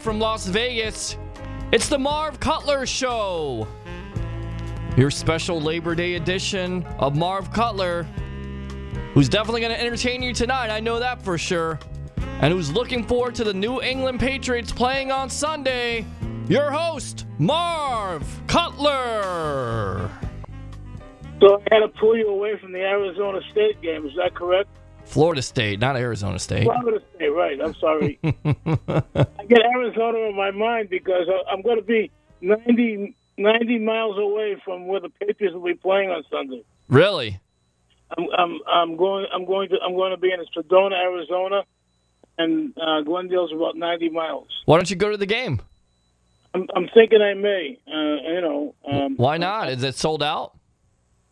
live from Las Vegas. It's the Marv Cutler Show. Your special Labor Day edition of Marv Cutler, who's definitely going to entertain you tonight. I know that for sure. And who's looking forward to the New England Patriots playing on Sunday. Your host, Marv Cutler. So I had to pull you away from the Arizona State game. Is that correct? Florida State, not Arizona State. Florida State, right. I'm sorry. I get Arizona in my mind because I'm going to be 90, 90 miles away from where the Patriots will be playing on Sunday. Really? I'm, I'm, I'm going. I'm going to. I'm going to be in Sedona, Arizona, and uh, Glendale's about 90 miles. Why don't you go to the game? I'm, I'm thinking I may. Uh, you know. Um, Why not? Is it sold out?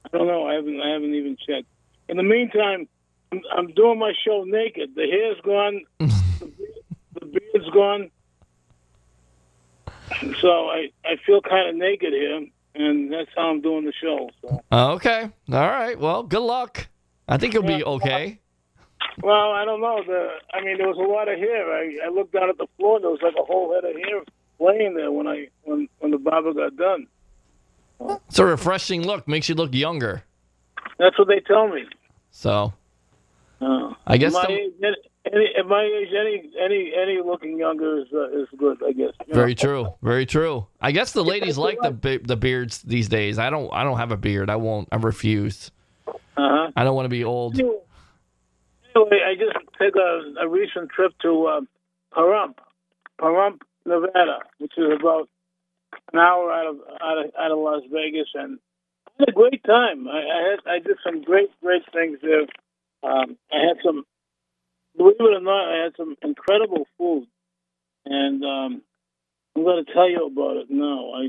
I don't know. I haven't. I haven't even checked. In the meantime, I'm, I'm doing my show naked. The hair's gone. the, beard, the beard's gone. So I, I feel kind of naked here, and that's how I'm doing the show. So. Uh, okay. All right. Well, good luck. I think you'll be okay. Well, I don't know. The I mean, there was a lot of hair. I, I looked down at the floor. and There was like a whole head of hair laying there when I when when the barber got done. It's a refreshing look. Makes you look younger. That's what they tell me. So Uh, I guess my age, any, at my age, any any any looking younger is uh, is good. I guess. You very know? true. Very true. I guess the ladies like the the beards these days. I don't. I don't have a beard. I won't. I refuse. Uh-huh. I don't want to be old. Anyway, I just took a, a recent trip to uh, Pahrump, Pahrump, Nevada, which is about an hour out of out of, out of Las Vegas, and I had a great time. I, I had I did some great great things there. Um, I had some, believe it or not, I had some incredible food, and um, I'm going to tell you about it now. I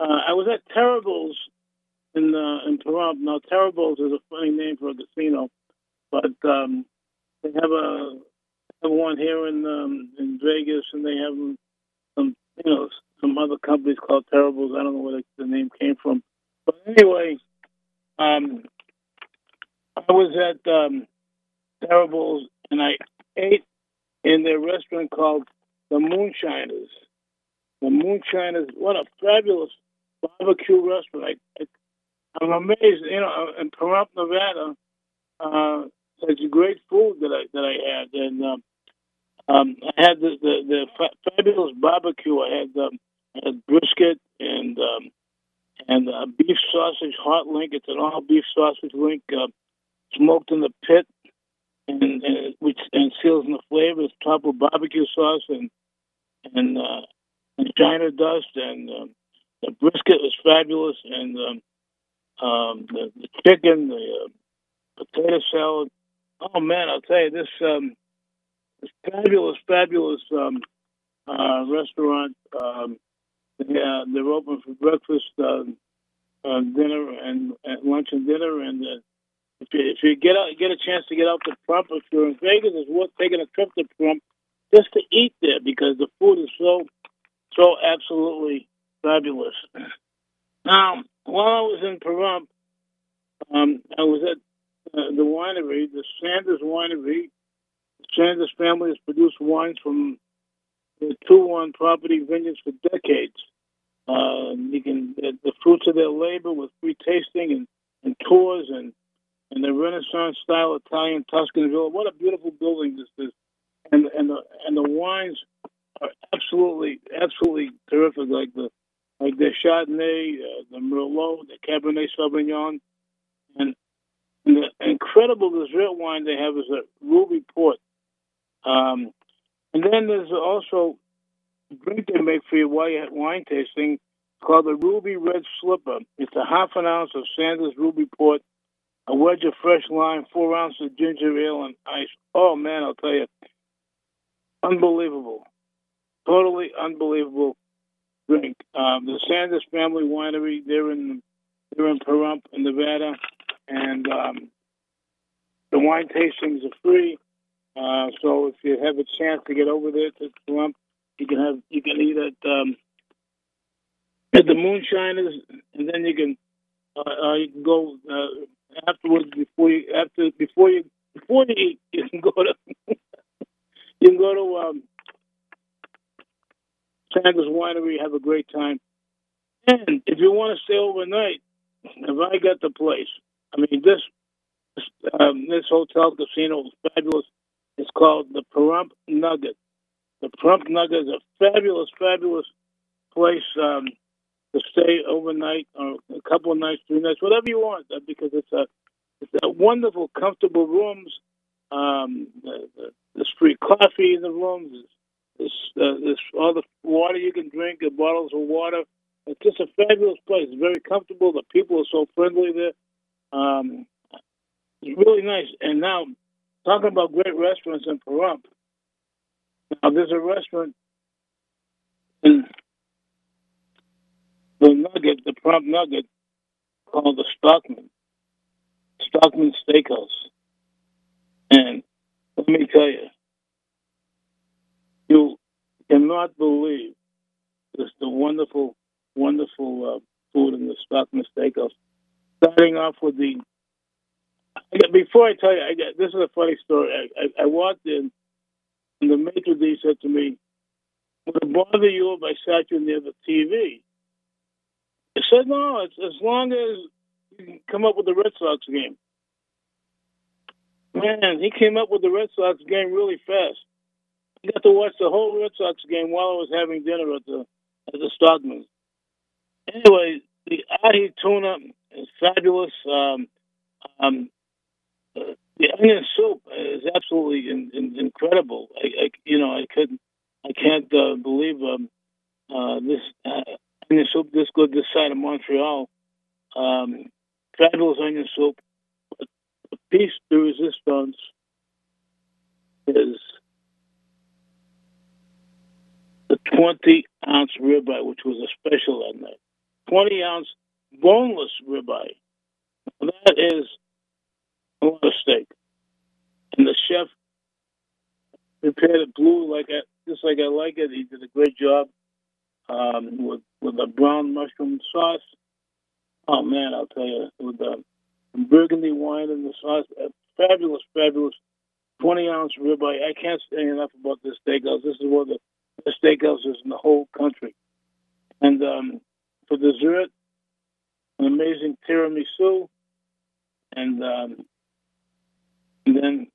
uh, I was at Terrible's in uh, in Pahrump. Now Terrible's is a funny name for a casino but um, they have a have one here in um, in Vegas, and they have some you know some other companies called Terribles. I don't know where the, the name came from, but anyway, um, I was at um, Terribles, and I ate in their restaurant called the Moonshiners. The Moonshiners, what a fabulous barbecue restaurant! I, I, I'm amazed, you know, in Pahrump, Nevada. Uh, such great food that I that I had, and um, um, I had the the, the fa- fabulous barbecue. I had um, had brisket and um, and uh, beef sausage hot link. It's an all beef sausage link, uh, smoked in the pit, and, and which and seals in the flavor. It's topped with barbecue sauce and and uh, and China dust, and um, the brisket was fabulous, and um, um, the, the chicken, the uh, potato salad. Oh man, I'll tell you this um, this fabulous, fabulous um, uh, restaurant. Um, they, uh, they're open for breakfast, uh, uh, dinner, and, and lunch and dinner. And uh, if you if you get out, get a chance to get out to Prump, if you're in Vegas, it's worth taking a trip to Prump just to eat there because the food is so so absolutely fabulous. Now, while I was in Pahrump, um, I was at uh, the winery, the Sanders Winery. The Sanders family has produced wines from the two one property vineyards for decades. Uh, you can the, the fruits of their labor with free tasting and, and tours and and the Renaissance style Italian Tuscan villa. What a beautiful building this is, and and the and the wines are absolutely absolutely terrific. Like the like the Chardonnay, uh, the Merlot, the Cabernet Sauvignon, and and the incredible dessert wine they have is a ruby port. Um, and then there's also a drink they make for your wine wine tasting called the Ruby Red Slipper. It's a half an ounce of Sanders Ruby Port, a wedge of fresh lime, four ounces of ginger ale, and ice. Oh man, I'll tell you, unbelievable, totally unbelievable drink. Um, the Sanders Family Winery, they're in they're in Pahrump, in Nevada, and um, the wine tastings are free. Uh, so if you have a chance to get over there to Pahrump, you can have you can eat at um, at the Moonshiners, and then you can uh, uh, you can go uh, afterwards before you after before you before you eat. You can go to you can go to um, Sanders Winery. Have a great time. And if you want to stay overnight, if I got the place, I mean this um, this hotel casino is fabulous. It's called the Pahrump Nugget. The Pahrump Nugget is a fabulous, fabulous place um, to stay overnight or a couple of nights, three nights, whatever you want, uh, because it's a it's a wonderful, comfortable rooms. Um, the, the, there's free coffee in the rooms. There's, uh, there's all the water you can drink, the bottles of water. It's just a fabulous place. It's very comfortable. The people are so friendly there. Um, it's really nice. And now, talking about great restaurants in Pahrump. Now, there's a restaurant in the Nugget, the Pahrump Nugget, called the Stockman. Stockman Steakhouse. And let me tell you, you cannot believe just the wonderful, wonderful uh, food in the Stockman Steakhouse. Starting off with the before I tell you, I got, this is a funny story. I, I, I walked in, and the maitre d' said to me, "Would it bother you if I sat you near the TV?" I said, "No, it's as long as you can come up with the Red Sox game." Man, he came up with the Red Sox game really fast. I got to watch the whole Red Sox game while I was having dinner at the at the Stockman's. Anyway, the ahi tuna is fabulous. Um, um, uh, the onion soup is absolutely in, in, incredible. I, I, you know, I couldn't, I can't uh, believe um, uh, this uh, onion soup this good this side of Montreal. Um, fabulous onion soup. But the piece de resistance is the 20 ounce ribeye, which was a special that night. 20 ounce boneless ribeye. That is a lot of steak. And the chef prepared it blue like I, just like I like it. He did a great job um, with with a brown mushroom sauce. Oh man, I'll tell you, with the burgundy wine and the sauce, fabulous, fabulous. Twenty ounce ribeye. I can't say enough about this steakhouse. This is one of the best steakhouses in the whole country. And um, for dessert, an amazing tiramisu, and um, and then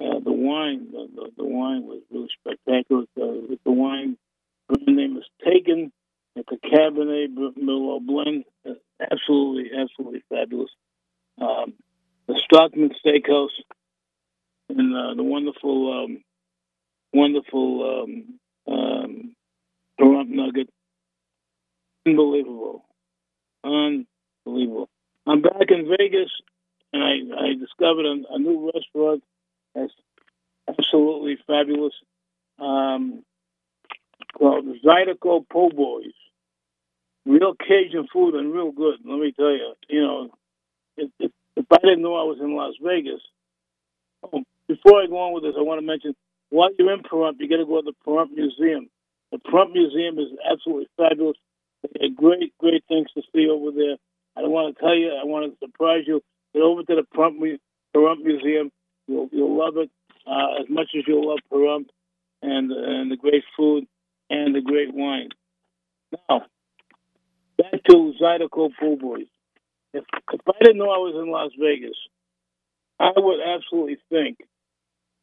uh, the wine, the, the, the, wine was really spectacular. Uh, the wine brand name is Taken. It's a Cabernet Merlot blend. Absolutely, absolutely fabulous. Um, the Stockman Steakhouse and uh, the wonderful, um, wonderful um, um, Nugget. Unbelievable. Unbelievable. I'm back in Vegas and I, I discovered a, a, new restaurant that's absolutely fabulous um, called Zydeco Po' Boys. Real Cajun food and real good. Let me tell you, you know, if, if, if I didn't know I was in Las Vegas, oh, before I go on with this, I want to mention while you're in Pahrump, you got to go to the Pahrump Museum. The Pahrump Museum is absolutely fabulous. They great, great things to see over there. I don't want to tell you. I want to surprise you. Get over to the Pahrump, Pahrump Museum. You'll, you'll love it uh, as much as you'll love Pahrump and and the great food and the great wine. Now, back to Zydeco Po' Boys. If, if I didn't know I was in Las Vegas, I would absolutely think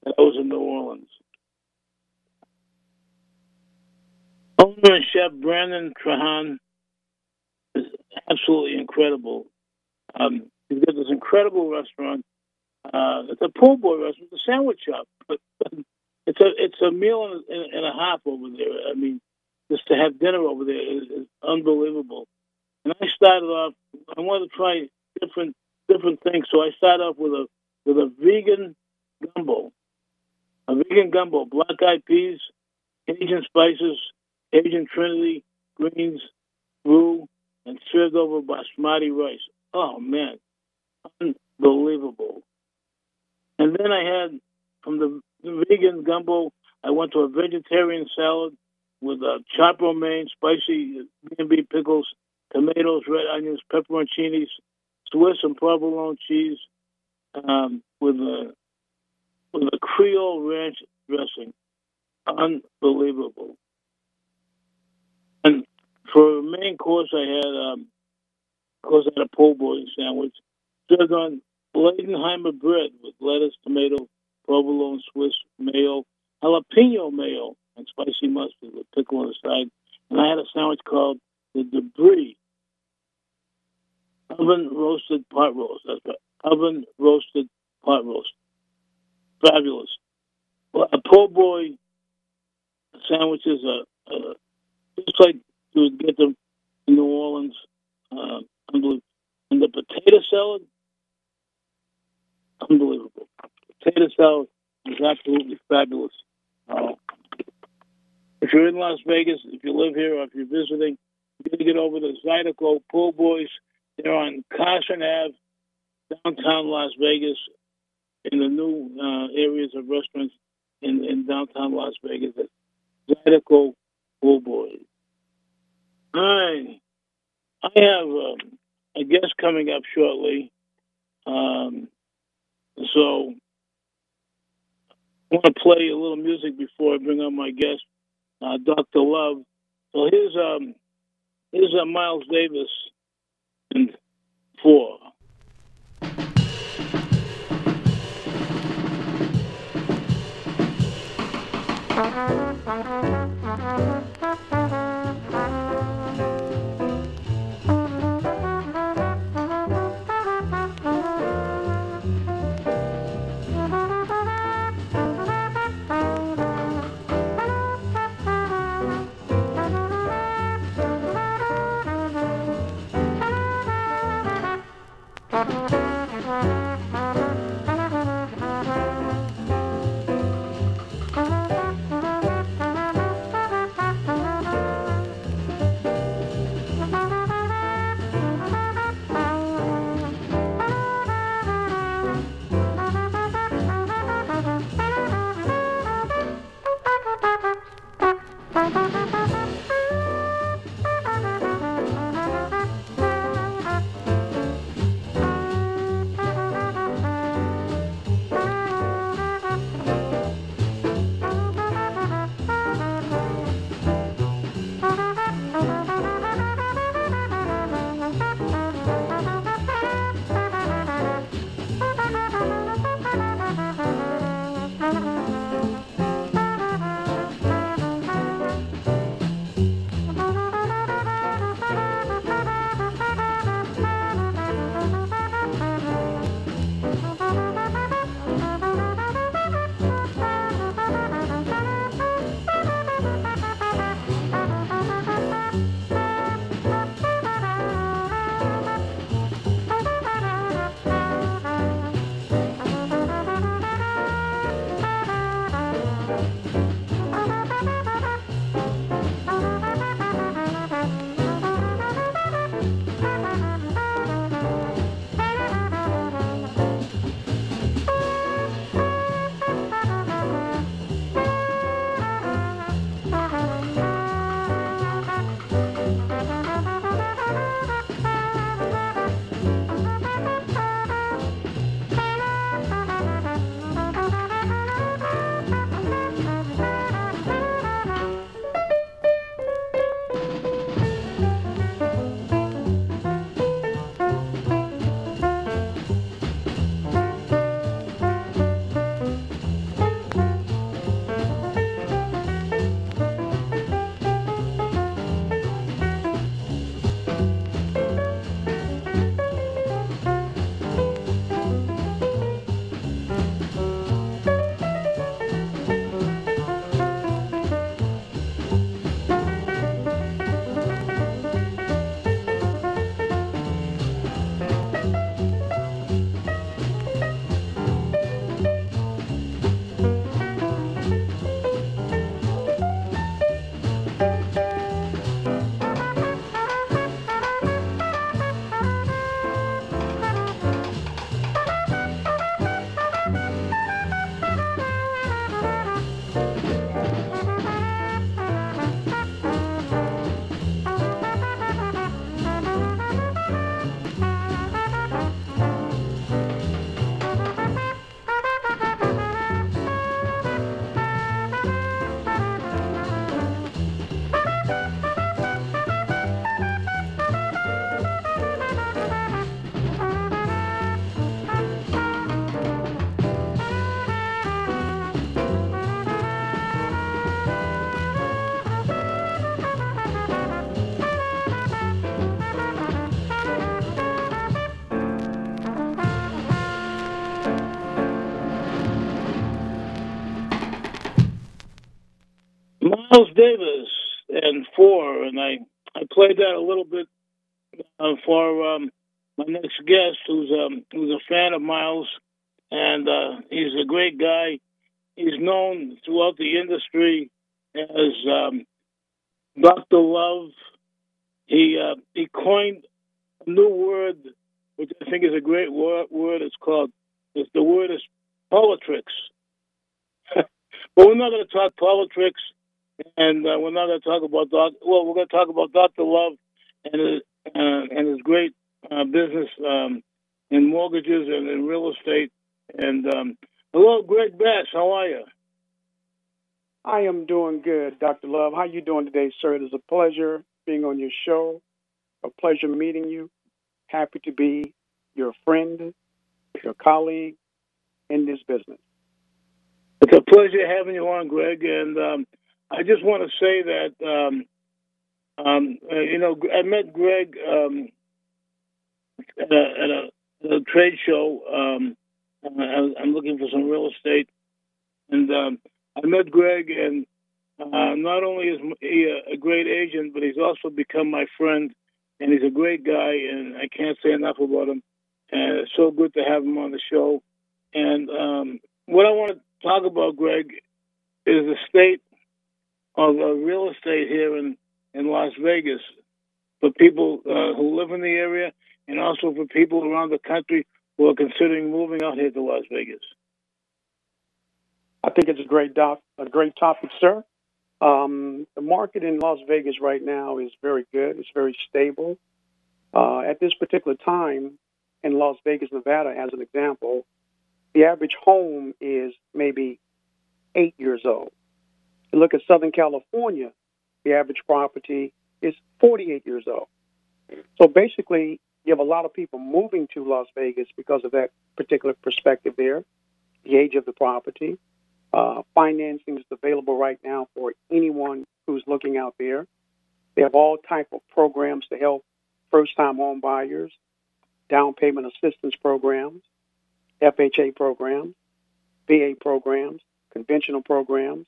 that I was in New Orleans. Owner and chef Brandon Trahan is absolutely incredible. Um, He's got this incredible restaurant. Uh, it's a po' boy restaurant, it's a sandwich shop, but it's a it's a meal and, and a half over there. I mean, just to have dinner over there is, is unbelievable. And I started off. I wanted to try different different things, so I started off with a with a vegan gumbo, a vegan gumbo, black eyed peas, Asian spices, Asian Trinity greens, roux, and served over basmati rice. Oh man, unbelievable. And then I had from the, the vegan gumbo, I went to a vegetarian salad with a chopped romaine, spicy B&B pickles, tomatoes, red onions, pepperoncinis, Swiss and provolone cheese, um, with a with a Creole ranch dressing. Unbelievable. And for main course, I had um, of course I had a po' boy sandwich served on Leidenheimer bread with lettuce, tomato, provolone, Swiss mayo, jalapeno mayo, and spicy mustard with pickle on the side. And I had a sandwich called the debris oven roasted pot roast. That's right. Oven roasted pot roast. Fabulous. Well, a po' boy sandwiches are uh, just like you would get them in New Orleans. Uh, unbelievable. And the potato salad, unbelievable. Potato salad is absolutely fabulous. Uh, if you're in Las Vegas, if you live here, or if you're visiting, you got to get over to Zydeco Po' Boys. They're on Carson Ave, downtown Las Vegas, in the new uh, areas of restaurants in, in downtown Las Vegas. Zydeco Po' Boys. All right. I have um, a guest coming up shortly. Um, so want to play a little music before I bring on my guest, uh, Dr. Love. So here's um, here's uh, Miles Davis and four. Miles Davis and four, and I I played that a little bit uh, for um, my next guest, who's um, who's a fan of Miles, and uh, he's a great guy. He's known throughout the industry as um, Doctor Love. He uh, he coined a new word, which I think is a great word. word. It's called it's, the word is politics. but we're not going to talk politics, and uh, we're not going to talk about doc. Well, we're going to talk about Doctor Love and his, uh, and his great uh, business um, in mortgages and in real estate. And um, hello, Greg Bass. How are you? I am doing good, Dr. Love. How you doing today, sir? It is a pleasure being on your show. A pleasure meeting you. Happy to be your friend, your colleague in this business. It's a pleasure having you on, Greg. And um, I just want to say that, um, um, uh, you know, I met Greg um, at, a, at, a, at, a, trade show. Um, I'm looking for some real estate. And um, I met Greg, and uh, not only is he a, a great agent, but he's also become my friend. And he's a great guy, and I can't say enough about him. And it's so good to have him on the show. And um, what I want to talk about, Greg, is the state of uh, real estate here in, in Las Vegas for people uh, who live in the area and also for people around the country who are considering moving out here to Las Vegas. I think it's a great doc, a great topic, sir. Um, the market in Las Vegas right now is very good. It's very stable. Uh, at this particular time in Las Vegas, Nevada, as an example, the average home is maybe eight years old. You look at Southern California, the average property is 48 years old. So basically, you have a lot of people moving to Las Vegas because of that particular perspective there, the age of the property. Uh, financing is available right now for anyone who's looking out there. They have all type of programs to help first-time home buyers, down payment assistance programs, FHA programs, VA programs, conventional programs.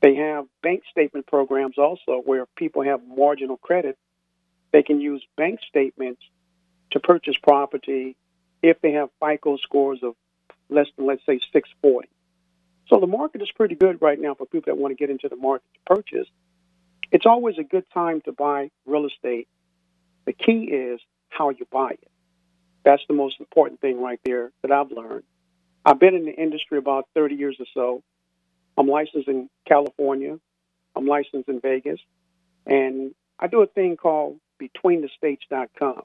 They have bank statement programs also where people have marginal credit. They can use bank statements to purchase property if they have FICO scores of less than, let's say, 640. So the market is pretty good right now for people that want to get into the market to purchase. It's always a good time to buy real estate. The key is how you buy it. That's the most important thing right there that I've learned. I've been in the industry about 30 years or so. I'm licensed in California. I'm licensed in Vegas. And I do a thing called betweenthestates.com.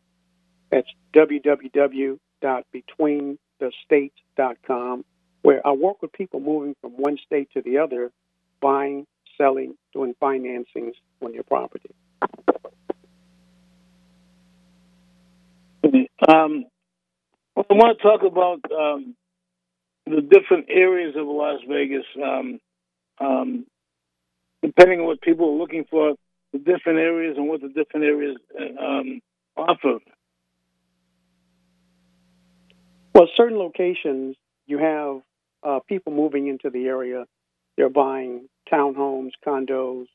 That's www.betweenthestates.com, where I work with people moving from one state to the other, buying, selling, doing financings on your property. Um, I want to talk about um, the different areas of Las Vegas. Um, um, depending on what people are looking for, the different areas and what the different areas um, offer. Well, certain locations you have uh, people moving into the area. They're buying townhomes, condos.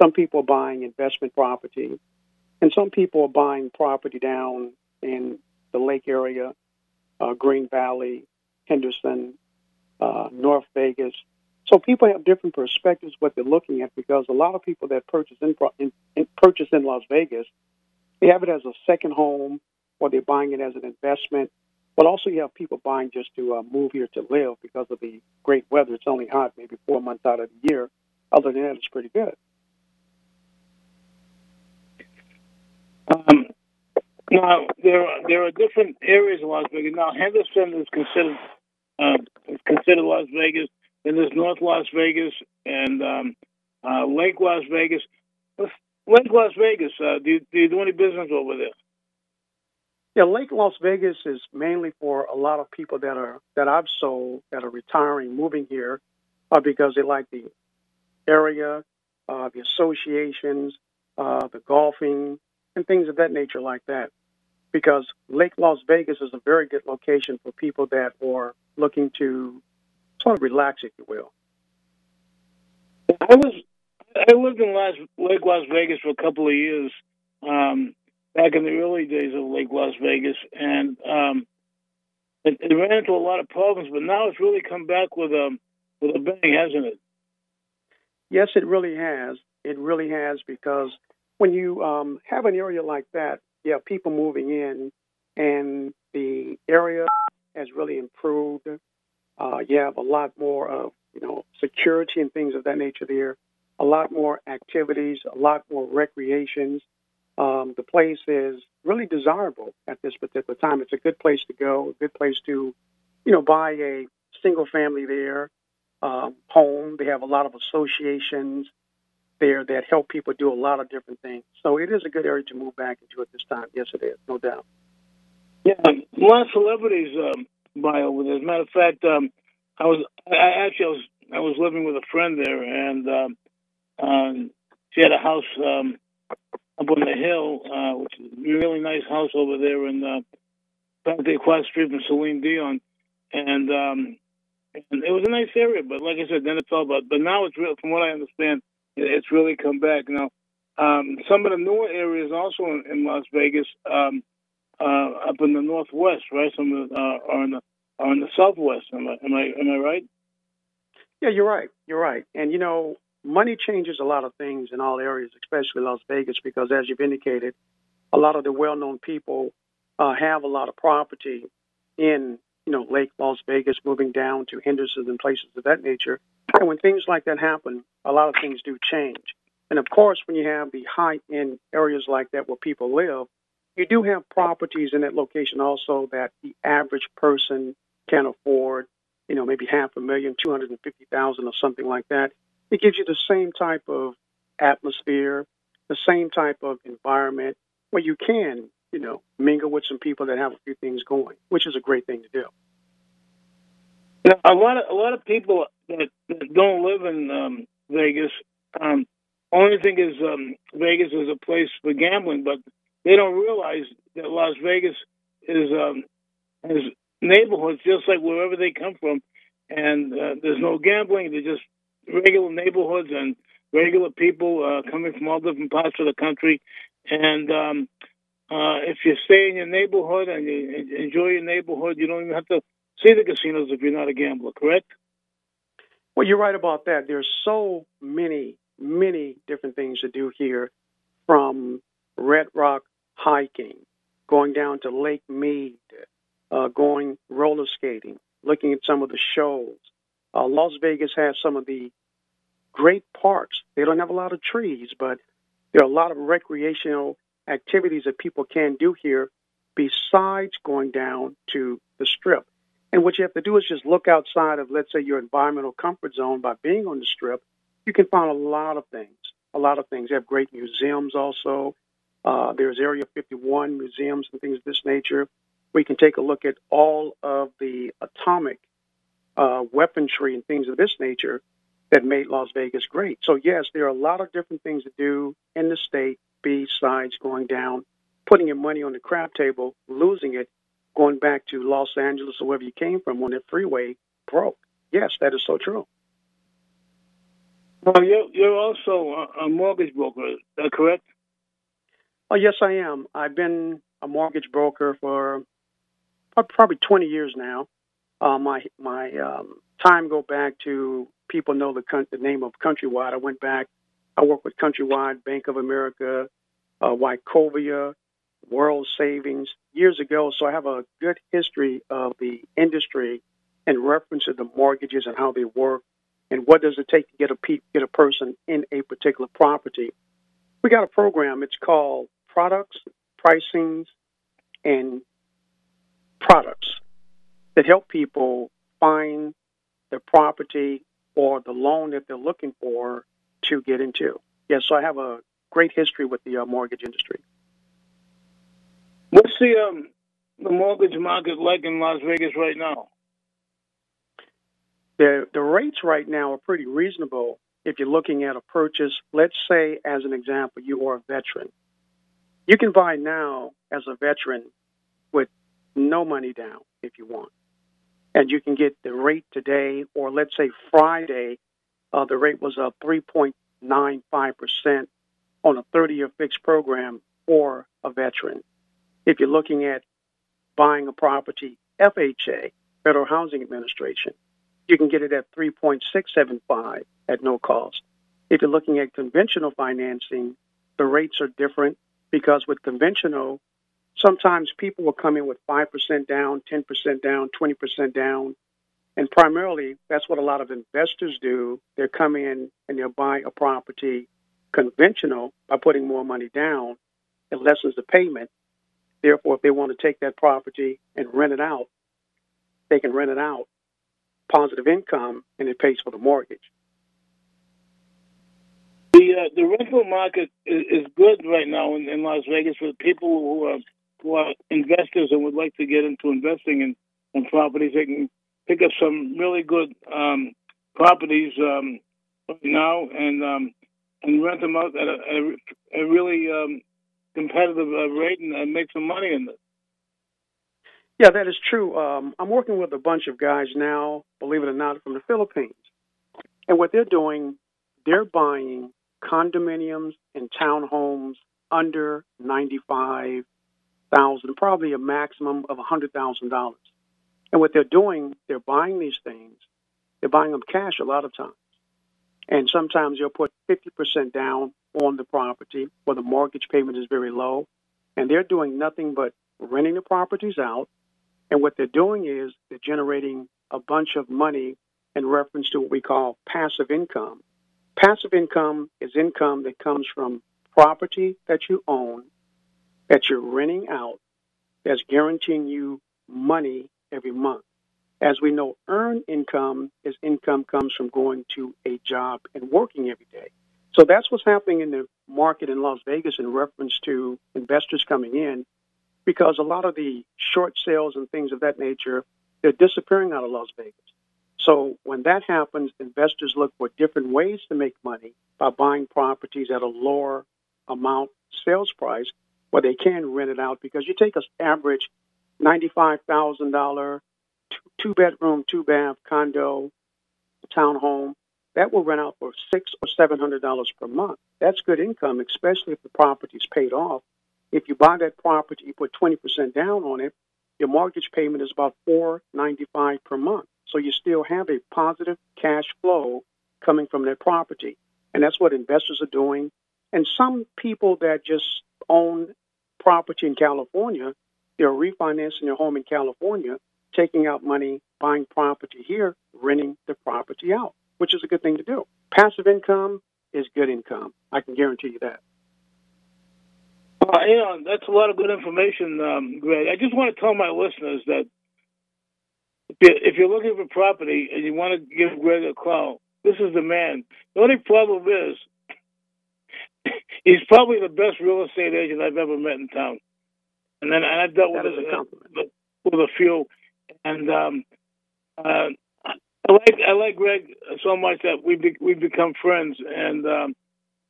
Some people are buying investment property, and some people are buying property down in the lake area, uh, Green Valley, Henderson, uh, North Vegas. So people have different perspectives what they're looking at because a lot of people that purchase in, in, in purchase in Las Vegas, they have it as a second home or they're buying it as an investment. But also you have people buying just to uh, move here to live because of the great weather. It's only hot maybe four months out of the year. Other than that, it's pretty good. Um, now there are, there are different areas in Las Vegas. Now Henderson is considered uh, is considered Las Vegas. Then there's North Las Vegas and um, uh, Lake Las Vegas. Lake Las Vegas. Uh, do you, do you do any business over there? Yeah, Lake Las Vegas is mainly for a lot of people that are that I've sold that are retiring, moving here, uh, because they like the area, uh, the associations, uh, the golfing, and things of that nature like that. Because Lake Las Vegas is a very good location for people that are looking to sort of relax, if you will. I was I lived in Las, Lake Las Vegas for a couple of years, um, back in the early days of Lake Las Vegas, and um, it, it ran into a lot of problems. But now it's really come back with a with a bang, hasn't it? Yes, it really has. It really has because when you um, have an area like that, you have people moving in, and the area has really improved. Uh, you have a lot more of you know security and things of that nature there. A lot more activities, a lot more recreations. Um, the place is really desirable at this particular time. It's a good place to go, a good place to, you know, buy a single family there, um, home. They have a lot of associations there that help people do a lot of different things. So it is a good area to move back into at this time. Yes, it is, no doubt. Yeah, a lot of celebrities um, buy over there. As a matter of fact, um, I was I actually I was I was living with a friend there, and um, um, she had a house um, up on the hill, uh, which is a really nice house over there in uh, practically across the street from Celine Dion, and um, and it was a nice area. But like I said, then it's all about. But now it's real. From what I understand, it's really come back now. Um, some of the newer areas also in, in Las Vegas, um, uh, up in the northwest, right? Some the, uh, are in the are in the southwest. Am I am I am I right? Yeah, you're right. You're right. And you know, money changes a lot of things in all areas, especially Las Vegas, because as you've indicated, a lot of the well-known people uh, have a lot of property in you know Lake Las Vegas, moving down to Henderson and places of that nature. And when things like that happen, a lot of things do change. And of course, when you have the high-end areas like that where people live, you do have properties in that location also that the average person can afford. You know, maybe half a million, two hundred and fifty thousand, or something like that. It gives you the same type of atmosphere, the same type of environment where you can, you know, mingle with some people that have a few things going, which is a great thing to do. Now, a lot of a lot of people that, that don't live in um, Vegas, um, only think is um, Vegas is a place for gambling, but they don't realize that Las Vegas is um, has neighborhoods just like wherever they come from, and uh, there's no gambling. They're just regular neighborhoods and regular people uh, coming from all different parts of the country. And um, uh, if you stay in your neighborhood and you enjoy your neighborhood, you don't even have to see the casinos if you're not a gambler. Correct? Well, you're right about that. There's so many, many different things to do here, from Red Rock hiking, going down to Lake Mead, uh, going roller skating, looking at some of the shows. Uh, Las Vegas has some of the great parks. They don't have a lot of trees, but there are a lot of recreational activities that people can do here besides going down to the strip. And what you have to do is just look outside of, let's say, your environmental comfort zone by being on the strip. You can find a lot of things. A lot of things. They have great museums also. Uh, there's Area 51 museums and things of this nature. We can take a look at all of the atomic uh, weaponry and things of this nature that made Las Vegas great. So, yes, there are a lot of different things to do in the state besides going down, putting your money on the crap table, losing it, going back to Los Angeles or wherever you came from when that freeway broke. Yes, that is so true. Well, you're, you're also a mortgage broker, correct? Oh, yes, I am. I've been a mortgage broker for probably 20 years now. Uh, my my um, time go back to people know the, the name of Countrywide. I went back. I worked with Countrywide, Bank of America, uh, World Savings years ago. So I have a good history of the industry in reference to the mortgages and how they work and what does it take to get a get a person in a particular property. We got a program. It's called Products, Pricings, and Products that help people find the property or the loan that they're looking for to get into. Yes, so I have a great history with the uh, mortgage industry. What's the um, the mortgage market like in Las Vegas right now? The the rates right now are pretty reasonable if you're looking at a purchase. Let's say, as an example, you are a veteran. You can buy now as a veteran with no money down if you want. And you can get the rate today, or let's say Friday, uh, the rate was uh, 3.95% on a 30 year fixed program for a veteran. If you're looking at buying a property, FHA, Federal Housing Administration, you can get it at 3.675 at no cost. If you're looking at conventional financing, the rates are different because with conventional, sometimes people will come in with 5% down, 10% down, 20% down. And primarily, that's what a lot of investors do. They come in and they'll buy a property conventional by putting more money down. It lessens the payment. Therefore, if they want to take that property and rent it out, they can rent it out, positive income, and it pays for the mortgage. The uh, the rental market is, is good right now in, in Las Vegas for people who are who are investors and would like to get into investing in, in properties. They can pick up some really good um, properties um, right now and um, and rent them out at a, a, a really um, competitive uh, rate and, make some money in it. Yeah, that is true. Um, I'm working with a bunch of guys now, believe it or not, from the Philippines. And what they're doing, they're buying condominiums and townhomes under ninety-five thousand, probably a maximum of a hundred thousand dollars. And what they're doing, they're buying these things. They're buying them cash a lot of times, and sometimes they'll put fifty percent down on the property where the mortgage payment is very low, and they're doing nothing but renting the properties out. And what they're doing is they're generating a bunch of money in reference to what we call passive income. Passive income is income that comes from property that you own, that you're renting out, that's guaranteeing you money every month. As we know, earned income is income comes from going to a job and working every day. So that's what's happening in the market in Las Vegas in reference to investors coming in, because a lot of the short sales and things of that nature, they're disappearing out of Las Vegas. So when that happens, investors look for different ways to make money by buying properties at a lower amount sales price where they can rent it out because you take an average $95,000 two bedroom, two bath condo, townhome, that will rent out for six or seven hundred dollars per month. That's good income, especially if the property is paid off. If you buy that property, you put twenty percent down on it, your mortgage payment is about four ninety five per month. So you still have a positive cash flow coming from that property. And that's what investors are doing. And some people that just own property in California, they're refinancing their home in California, taking out money, buying property here, renting the property out, which is a good thing to do. Passive income is good income. I can guarantee you that. Uh, know, that's a lot of good information, um, Greg. I just want to tell my listeners that if you're, looking for property and you want to give Greg a call, this is the man. The only problem is he's probably the best real estate agent I've ever met in town. And then and I've dealt with, a, with a few, and um, uh, I like I like Greg so much that we be, we become friends. And um,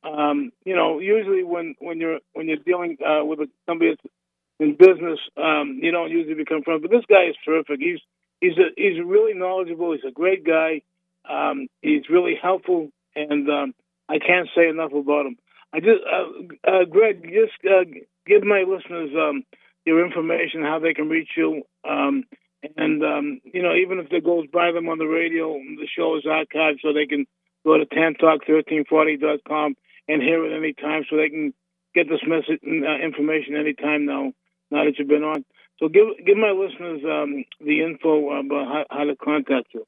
um, you know, usually when when you're when you're dealing uh, with a, somebody that's in business, um, you don't usually become friends. But this guy is terrific. He's he's a, he's really knowledgeable. He's a great guy. Um, he's really helpful, and um, I can't say enough about him. I just, uh, uh, Greg, just uh, give my listeners um, your information, how they can reach you, um, and um, you know, even if it goes by them on the radio, the show is archived, so they can go to tantalk1340.com and hear it anytime, so they can get this message uh, information anytime now. Now that you've been on, so give give my listeners um, the info about how, how, to contact you.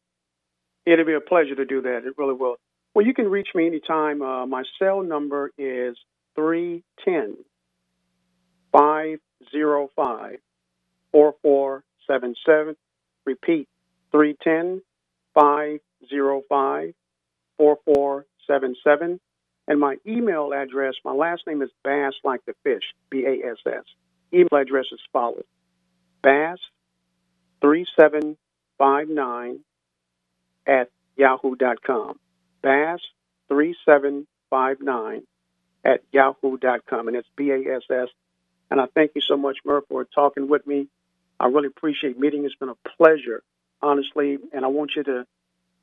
It'll be a pleasure to do that. It really will. Well, you can reach me anytime. Uh, my cell number is 310 505 4477. Repeat 310 505 4477. And my email address, my last name is Bass, like the fish, B A S S. Email address is followed bass3759 at yahoo.com. Bass3759 at yahoo.com. And it's B A S S. And I thank you so much, Murph, for talking with me. I really appreciate meeting. It's been a pleasure, honestly. And I want you to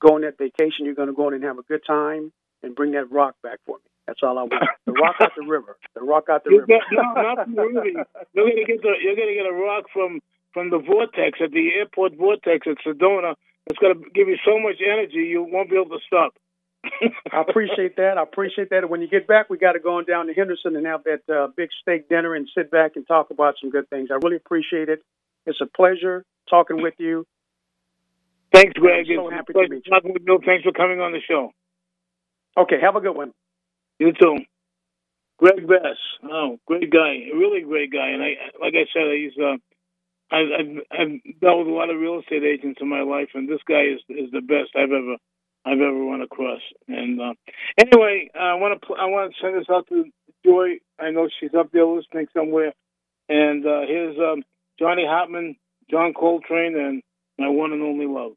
go on that vacation. You're going to go on and have a good time and bring that rock back for me. That's all I want. The rock out the river. The rock out the river. get, no, not from the river. You're gonna get the you're gonna get a rock from from the vortex at the airport vortex at Sedona. It's gonna give you so much energy you won't be able to stop. I appreciate that. I appreciate that. And when you get back, we got to go on down to Henderson and have that uh, big steak dinner and sit back and talk about some good things. I really appreciate it. It's a pleasure talking with you. Thanks, Greg. I'm so It's happy to meet talking with you. Thanks for coming on the show. Okay, have a good one. You too. Greg Bass. Oh, great guy. Really great guy. And I, like I said, he's, uh, I've, I've, I've dealt with a lot of real estate agents in my life, and this guy is, is the best I've ever, I've ever run across. And, uh, anyway, I want to, pl- I want to send this out to Joy. I know she's up there listening somewhere. And, uh, here's, um, Johnny Hartman, John Coltrane, and my one and only love.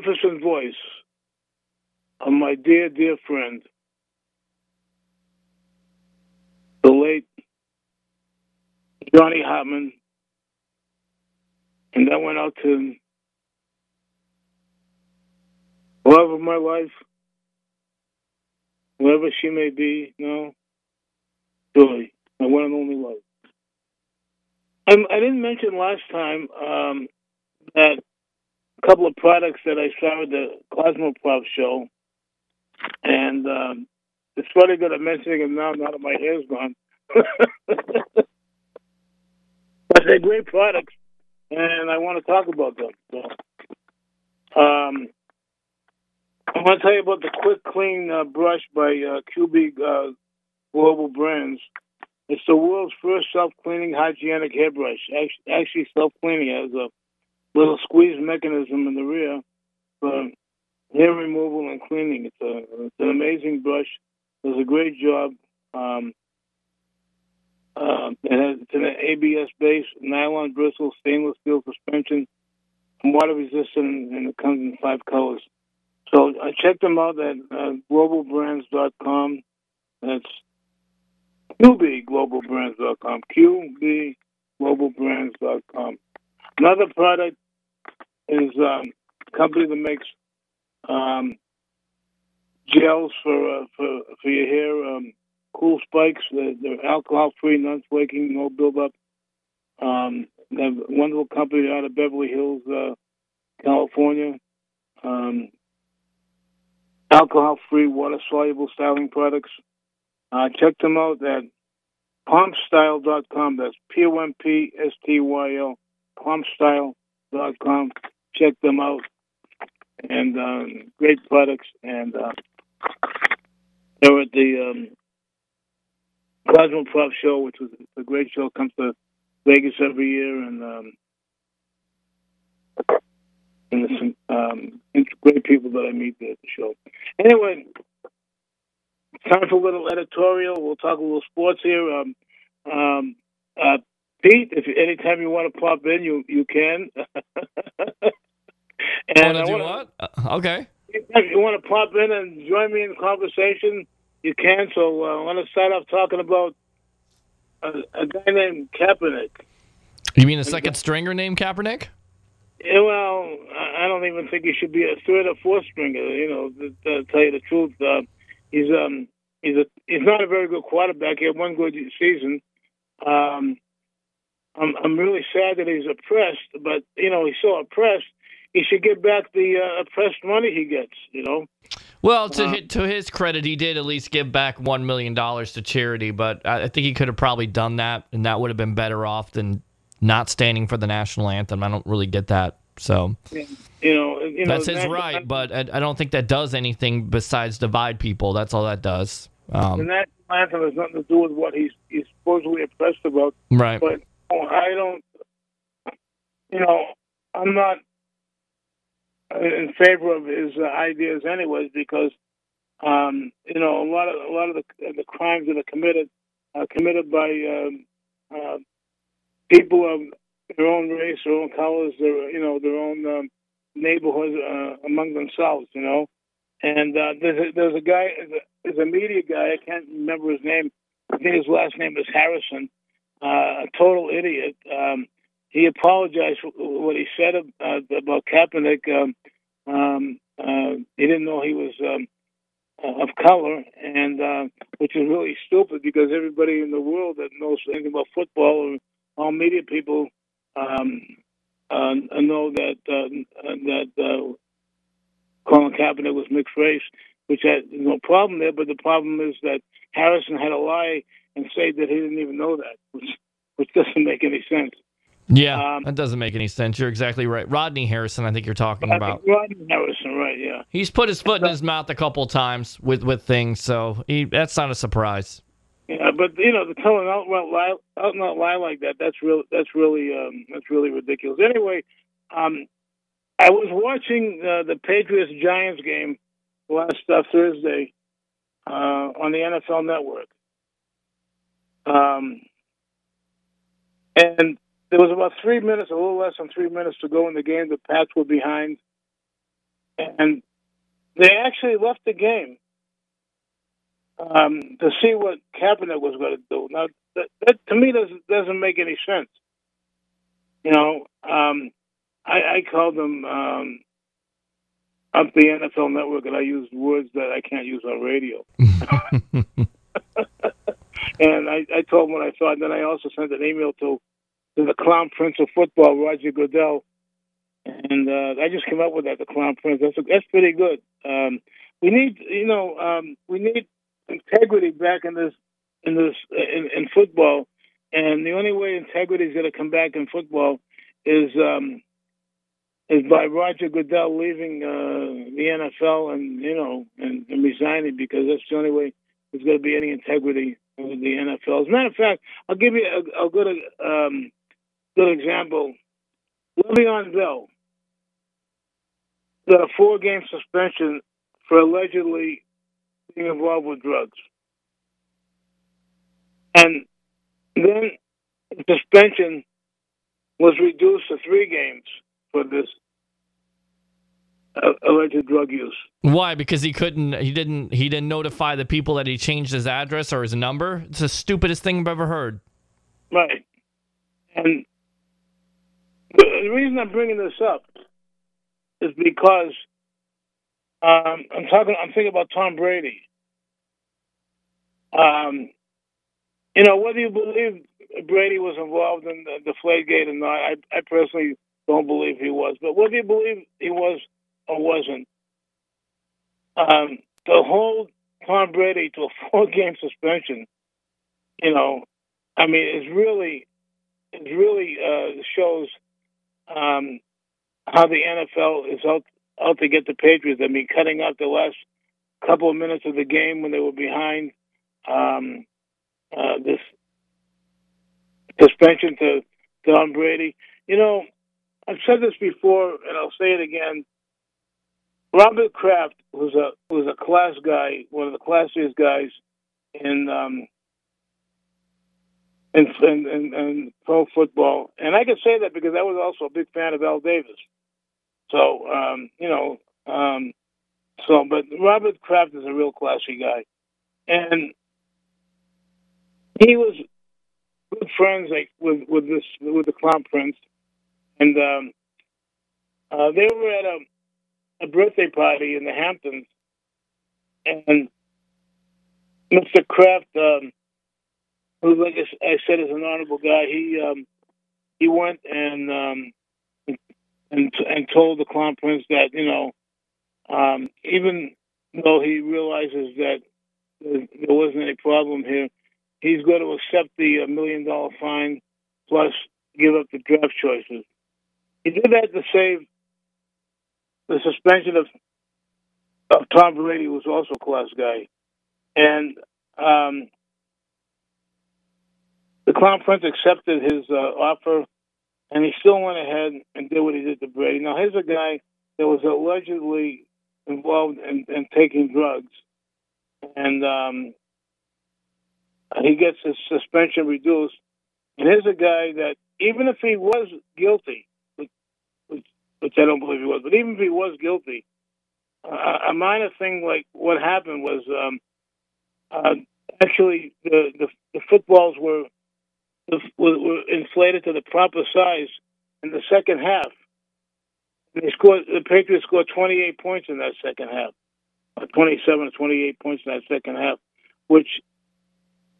magnificent voice of my dear, dear friend, the late Johnny Hartman. And that went out to love of my life, whoever she may be, no, Julie, my one and only love. I, I didn't mention last time um, that couple of products that I saw at the Cosmoprof show, and um, it's funny that I'm mentioning them now. Now that my hair's gone, but they're great products, and I want to talk about them. So, um, I want to tell you about the Quick Clean uh, brush by uh, QB uh, Global Brands. It's the world's first self-cleaning hygienic hairbrush. Actually, self-cleaning as a little squeeze mechanism in the rear for hair removal and cleaning. It's a it's an amazing brush. Does a great job. Um, uh, it has it's an ABS base, nylon bristle, stainless steel suspension, water resistant, and it comes in five colors. So I checked them out at uh, globalbrands.com. That's qbglobalbrands.com. qbglobalbrands.com. Another product is um, a company that makes um, gels for uh, for for your hair. Um, cool spikes. They're, they're alcohol free, non flaking, no buildup. Um, they have a wonderful company out of Beverly Hills, uh, California. Um, alcohol free, water soluble styling products. Uh, check them out at pompstyle.com. That's P O M P S T Y L pompstyle.com. Check them out. And um, great products. And uh, they were at the um, Cosmoprof show, which was a great show. Comes to Vegas every year, and um, and there's some um, great people that I meet there at the show. Anyway, time for a little editorial. We'll talk a little sports here. Um, um, uh, Pete, if you, anytime you want to pop in, you you can. And I wanna- what? Uh, okay. If you want to pop in and join me in conversation, you can. So uh, I want to start off talking about a, a guy named Kaepernick. You mean a second stringer named Kaepernick? Yeah, well, I I don't even think he should be a third or fourth stringer. You know, to, to tell you the truth, uh, he's um he's a he's not a very good quarterback. He had one good season. Um, I'm I'm really sad that he's oppressed, but you know he's so oppressed. He should get back the uh, oppressed money he gets. You know. Well, to Uh, hi- to his credit, he did at least give back one million dollars to charity, but I think he could have probably done that, and that would have been better off than not standing for the national anthem. I don't really get that. So You know, you know that's his national right, but I, I don't think that does anything besides divide people. That's all that does. the Um, national anthem has nothing to do with what he's he's supposedly oppressed about. right. But I don't, you know, I'm not in favor of his ideas, anyways, because um, you know a lot of a lot of the the crimes that are committed are committed by um, uh, people of their own race, their own colors, their you know their own um, neighborhoods uh, among themselves, you know. And uh, there's a, there's a guy, there's a media guy. I can't remember his name. I think his last name is Harrison. Uh, a total idiot. Um, he apologized for what he said uh, about Kaepernick. Um, um, uh, he didn't know he was um, uh, of color, and uh, which is really stupid because everybody in the world that knows anything about football or, all media people um, uh, know that uh, that uh, Colin Kaepernick was mixed race, which had no problem there. But the problem is that Harrison had a lie and say that he didn't even know that, which which doesn't make any sense. Yeah, Um, that doesn't make any sense. You're exactly right. Rodney Harrison, I think you're talking I about. Rodney Harrison, right? Yeah. He's put his foot in his mouth a couple times with with things, so he, that's not a surprise. Yeah, but you know, the telling out lie, out not lie like that. That's real. That's really um, that's really ridiculous. Anyway, um, I was watching uh, the Patriots Giants game last uh, Thursday uh, on the NFL Network, um, and there was about three minutes, a little less than three minutes to go in the game. The Pats were behind, and they actually left the game um, to see what Kaepernick was going to do. Now, that, that to me doesn't doesn't make any sense. You know, um, I, I called them um, up the NFL Network, and I used words that I can't use on radio. and I, I told them what I thought. And then I also sent an email to to the Clown Prince of Football, Roger Goodell, and uh, I just came up with that. The Clown Prince. That's that's pretty good. Um, we need, you know, um, we need integrity back in this in this in, in football, and the only way integrity is going to come back in football is um, is by Roger Goodell leaving uh, the NFL and you know and, and resigning because that's the only way there's going to be any integrity in the NFL. As a matter of fact, I'll give you a, a good um, good example. Le'Veon Bell got a four game suspension for allegedly being involved with drugs. And then suspension was reduced to three games for this alleged drug use. Why? Because he couldn't. He didn't. He didn't notify the people that he changed his address or his number. It's the stupidest thing I've ever heard. Right. And the, reason I'm bringing this up is because um, I'm talking. I'm thinking about Tom Brady. Um, you know, whether you believe Brady was involved in the, the Deflategate or not, I, I personally don't believe he was. But whether you believe he was or wasn't, um, to hold Tom Brady to a four-game suspension, you know, I mean, it's really, it really uh, shows um, how the NFL is out out to get the Patriots. I mean, cutting out the last couple of minutes of the game when they were behind. Um, uh, this suspension to Tom Brady. You know, I've said this before, and I'll say it again. Robert Kraft was a was a class guy, one of the classiest guys in um, in, in, in, pro football, and I can say that because I was also a big fan of Al Davis. So um, you know, um, so but Robert Kraft is a real classy guy, and he was good friends like with with this with the Clown Prince, and um, uh, they were at a a birthday party in the Hamptons, and Mr. Kraft, um, who like I said is an honorable guy, he um, he went and um, and and told the Clown Prince that you know um, even though he realizes that there wasn't any problem here, he's going to accept the uh, million dollar fine plus give up the draft choices. He did that to save the suspension of of Tom Brady, was also a class guy, and um, the Clown Prince accepted his uh, offer, and he still went ahead and did what he did to Brady. Now, here's a guy that was allegedly involved in, in taking drugs, and um, he gets his suspension reduced. And here's a guy that, even if he was guilty, which, I don't believe he was, but even if he was guilty, uh, a minor thing like what happened was um, uh, actually the, the the footballs were, were inflated to the proper size in the second half. They scored. The Patriots scored 28 points in that second half, uh, 27 or 28 points in that second half, which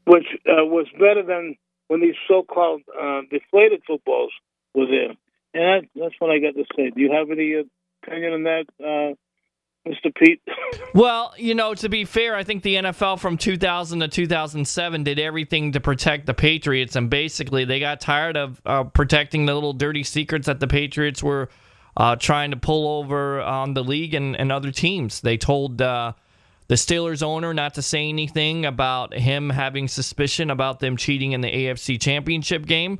which uh, was better than when these so-called uh, deflated footballs were there. And that, that's what I got to say. Do you have any opinion on that, uh, Mr. Pete? Well, you know, to be fair, I think the NFL from 2000 to 2007 did everything to protect the Patriots, and basically they got tired of uh, protecting the little dirty secrets that the Patriots were uh, trying to pull over on the league and, and other teams. They told uh, the Steelers owner not to say anything about him having suspicion about them cheating in the AFC Championship game.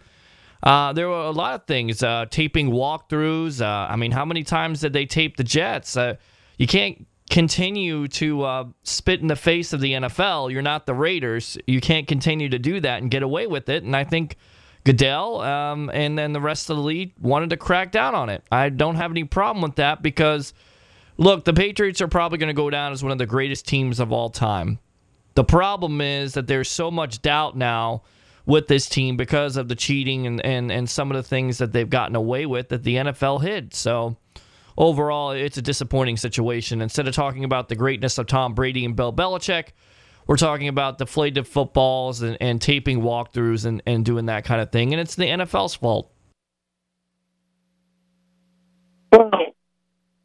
Uh, there were a lot of things, uh, taping walkthroughs. Uh, I mean, how many times did they tape the Jets? Uh, you can't continue to uh, spit in the face of the NFL. You're not the Raiders. You can't continue to do that and get away with it. And I think Goodell um, and then the rest of the league wanted to crack down on it. I don't have any problem with that because, look, the Patriots are probably going to go down as one of the greatest teams of all time. The problem is that there's so much doubt now with this team because of the cheating and, and, and some of the things that they've gotten away with that the NFL hid. So overall, it's a disappointing situation. Instead of talking about the greatness of Tom Brady and Bill Belichick, we're talking about deflated footballs and, and taping walkthroughs and, and doing that kind of thing. And it's the NFL's fault. Well,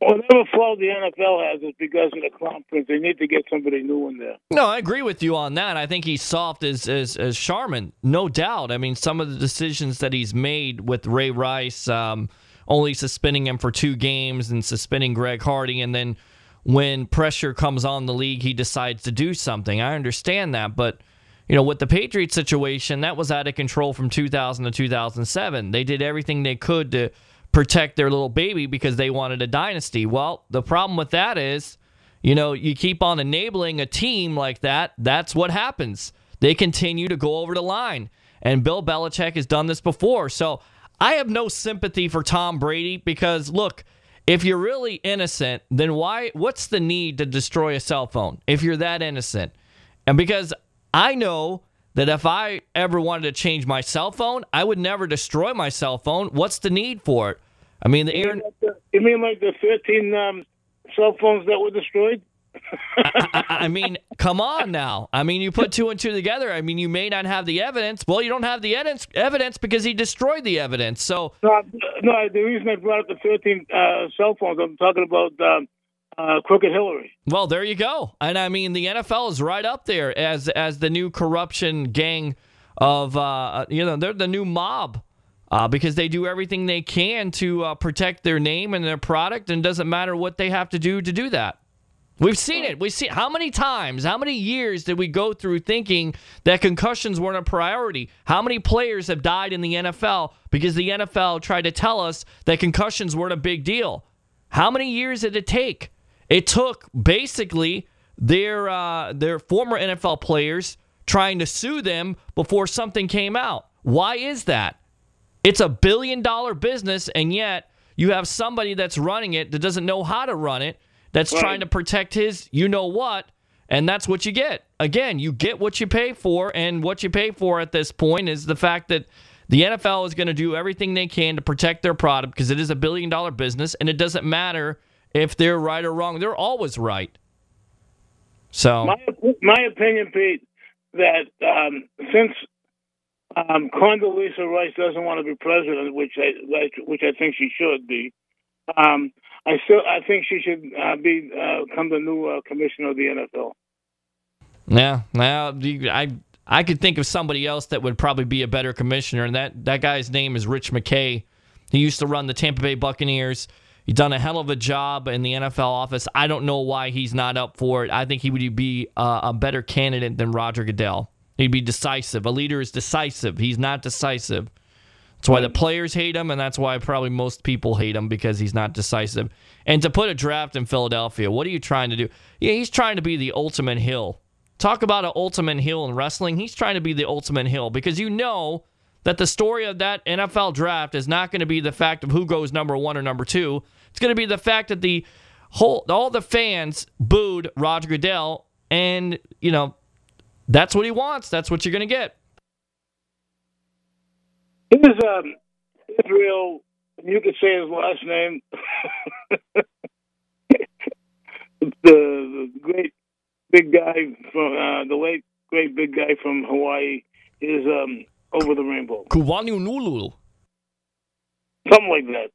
whatever fault the NFL has is because of the conference. They need to get somebody new in there. No, I agree with you on that. I think he's soft as as, as Charmin, no doubt. I mean, some of the decisions that he's made with Ray Rice, um, only suspending him for two games and suspending Greg Hardy, and then when pressure comes on the league, he decides to do something. I understand that, but you know, with the Patriots situation, that was out of control from 2000 to 2007. They did everything they could to protect their little baby because they wanted a dynasty. Well, the problem with that is, you know, you keep on enabling a team like that, that's what happens. They continue to go over the line. And Bill Belichick has done this before. So I have no sympathy for Tom Brady because, look, if you're really innocent, then why? What's the need to destroy a cell phone if you're that innocent? And because I know that if I ever wanted to change my cell phone, I would never destroy my cell phone. What's the need for it? I mean, the You air. mean like the, you mean like the 13 um, cell phones that were destroyed? I, I mean, come on now. I mean, you put two and two together. I mean, you may not have the evidence. Well, you don't have the evidence evidence because he destroyed the evidence. So No, no. The reason I brought up the 13 uh, cell phones, I'm talking about um, uh, Crooked Hillary. Well, there you go. And I mean, the NFL is right up there as as the new corruption gang of uh, you know they're the new mob uh, because they do everything they can to uh, protect their name and their product, and doesn't matter what they have to do to do that. We've seen it. We see how many times, how many years did we go through thinking that concussions weren't a priority? How many players have died in the NFL because the NFL tried to tell us that concussions weren't a big deal? How many years did it take? It took basically their uh, their former NFL players trying to sue them before something came out. Why is that? It's a billion dollar business, and yet you have somebody that's running it that doesn't know how to run it, that's Right. trying to protect his you know what, and that's what you get. Again, you get what you pay for, and what you pay for at this point is the fact that the NFL is going to do everything they can to protect their product because it is a billion dollar business, and it doesn't matter if they're right or wrong. They're always right. So, My my opinion, Pete, that um, since um, Condoleezza Rice doesn't want to be president, which I which I think she should be, um, I still I think she should uh, be uh, come the new uh, commissioner of the NFL. yeah, now I I could think of somebody else that would probably be a better commissioner, and that that guy's name is Rich McKay. He used to run the Tampa Bay Buccaneers. He's done a hell of a job in the NFL office. I don't know why he's not up for it. I think he would be uh, a better candidate than Roger Goodell. He'd be decisive. A leader is decisive. He's not decisive. That's why the players hate him, and that's why probably most people hate him because he's not decisive. And to put a draft in Philadelphia, what are you trying to do? Yeah, he's trying to be the ultimate heel. Talk about an ultimate heel in wrestling. He's trying to be the ultimate heel because you know that the story of that NFL draft is not going to be the fact of who goes number one or number two. It's going to be the fact that the whole all the fans booed Roger Goodell, and you know that's what he wants. That's what you're going to get. Here's um, Israel. You could say his last name. the, the great big guy from uh, the late great big guy from Hawaii is um, over the rainbow. Kuwanunulu. Something like that.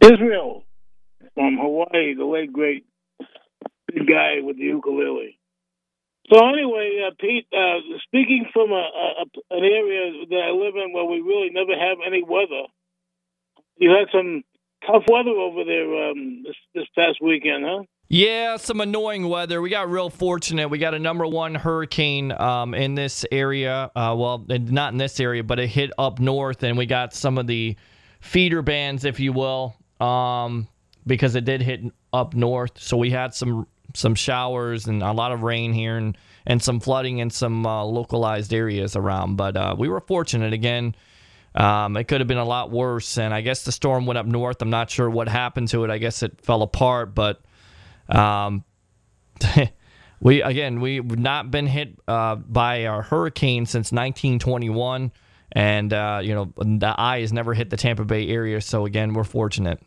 Israel from Hawaii, the late great big guy with the ukulele. So anyway, uh, Pete, uh, speaking from a, a, an area that I live in where we really never have any weather, you had some tough weather over there um, this, this past weekend, huh? Yeah, some annoying weather. We got real fortunate. We got a number one hurricane um, in this area. Uh, well, not in this area, but it hit up north, and we got some of the feeder bands, if you will, um, because it did hit up north. So we had some some showers and a lot of rain here, and and some flooding in some uh, localized areas around. But uh, we were fortunate again. Um, it could have been a lot worse, and I guess the storm went up north. I'm not sure what happened to it. I guess it fell apart, but um, we again we've not been hit uh, by a hurricane since 1921, and uh, you know the eye has never hit the Tampa Bay area. So again, we're fortunate.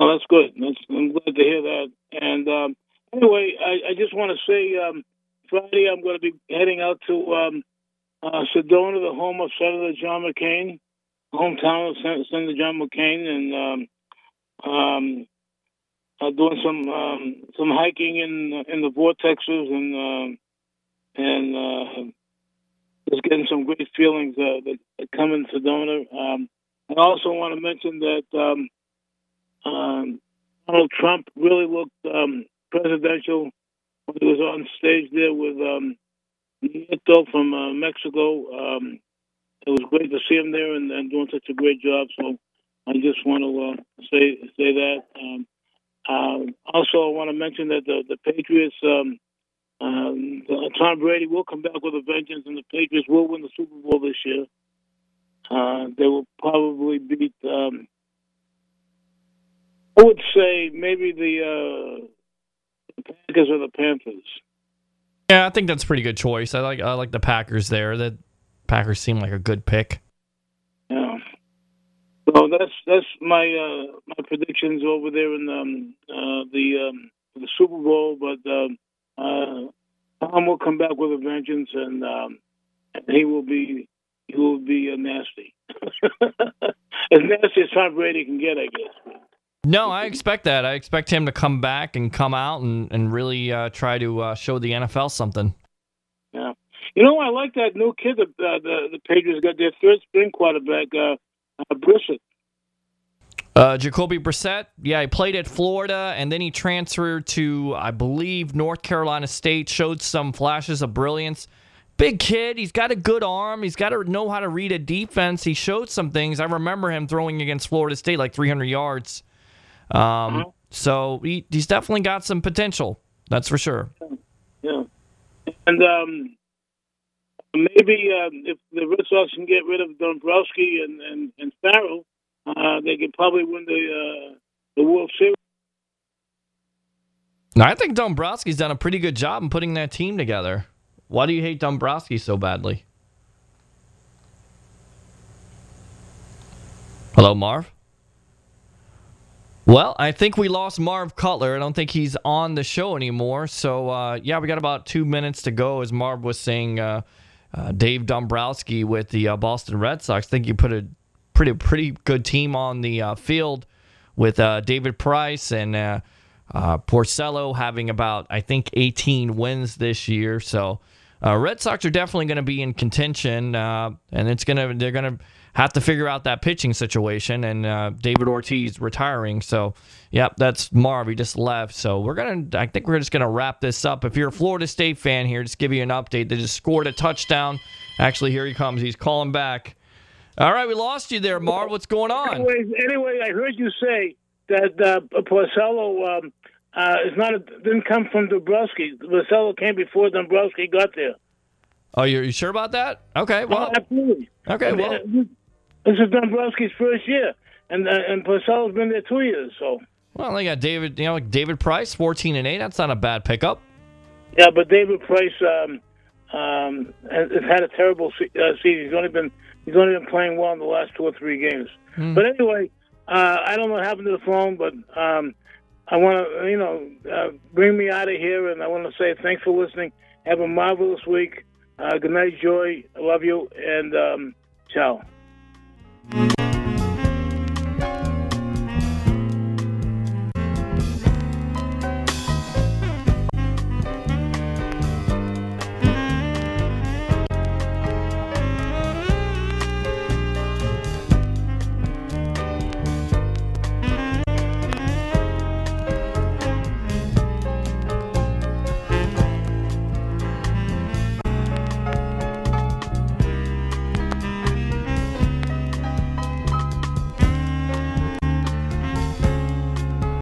Oh, that's good. That's, I'm glad to hear that. And um, anyway, I, I just want to say um, Friday I'm going to be heading out to um, uh, Sedona, the home of Senator John McCain, hometown of Sen- Senator John McCain, and um, um, uh, doing some um, some hiking in in the vortexes and um and uh, just getting some great feelings uh, that, that come in Sedona. Um, I also want to mention that um, um, Donald Trump really looked um, presidential when he was on stage there with um, Nieto from uh, Mexico. Um, it was great to see him there and, and doing such a great job. So I just want to uh, say say that. Um, uh, also, I want to mention that the the Patriots, um, um, Tom Brady will come back with a vengeance, and the Patriots will win the Super Bowl this year. Uh, they will probably beat. Um, I would say maybe the, uh, the Packers or the Panthers. Yeah, I think that's a pretty good choice. I like I like the Packers there. The Packers seem like a good pick. Yeah. So that's that's my uh, my predictions over there in um, uh, the um, the Super Bowl. But um, uh, Tom will come back with a vengeance, and um, and he will be he will be uh, nasty, as nasty as Tom Brady can get, I guess. No, I expect that. I expect him to come back and come out and and really uh, try to uh, show the NFL something. Yeah. You know, I like that new kid that uh, the the Patriots got their third string quarterback, uh, uh, Brissett. Uh, Jacoby Brissett, yeah, he played at Florida and then he transferred to, I believe, North Carolina State. Showed some flashes of brilliance. Big kid, he's got a good arm. He's got to know how to read a defense. He showed some things. I remember him throwing against Florida State like 300 yards. Um, Mhm. So he, he's definitely got some potential. That's for sure. Yeah. And um, maybe um, if the Red Sox can get rid of Dombrowski and and, and Farrell, uh, they could probably win the uh, the World Series. Now, I think Dombrowski's done a pretty good job in putting that team together. Why do you hate Dombrowski so badly? Hello, Marv? Well, I think we lost Marv Cutler. I don't think he's on the show anymore. So, uh, yeah, we got about two minutes to go. As Marv was saying, uh, uh, Dave Dombrowski with the uh, Boston Red Sox. I think you put a pretty pretty good team on the uh, field with uh, David Price and uh, uh, Porcello having about I think 18 wins this year. So uh, Red Sox are definitely going to be in contention, uh, and it's gonna they're gonna have to figure out that pitching situation. And David Ortiz retiring, so yep, that's Marv. He just left, so we're gonna I think we're just gonna wrap this up. If you're a Florida State fan here, just give you an update. They just scored a touchdown. Actually, here he comes. He's calling back. All right, we lost you there, Marv. What's going on? Anyway, anyway, I heard you say that uh, Porcello um, uh, is not a, didn't come from Dombrowski. Porcello came before Dombrowski got there. Oh, you're you sure about that? Okay, well, oh, absolutely. okay, And, well, uh, this is Dombrowski's first year, and uh, and Porcello's been there two years. So well, they got David. You know, like David Price, 14 and eight. That's not a bad pickup. yeah, but David Price um, um, has, has had a terrible se- uh, season. He's only been he's only been playing well in the last two or three games. But anyway, uh, I don't know what happened to the phone, but um, I want to you know uh, bring me out of here, and I want to say thanks for listening. Have a marvelous week. Uh, good night, Joy. I love you, and um, ciao.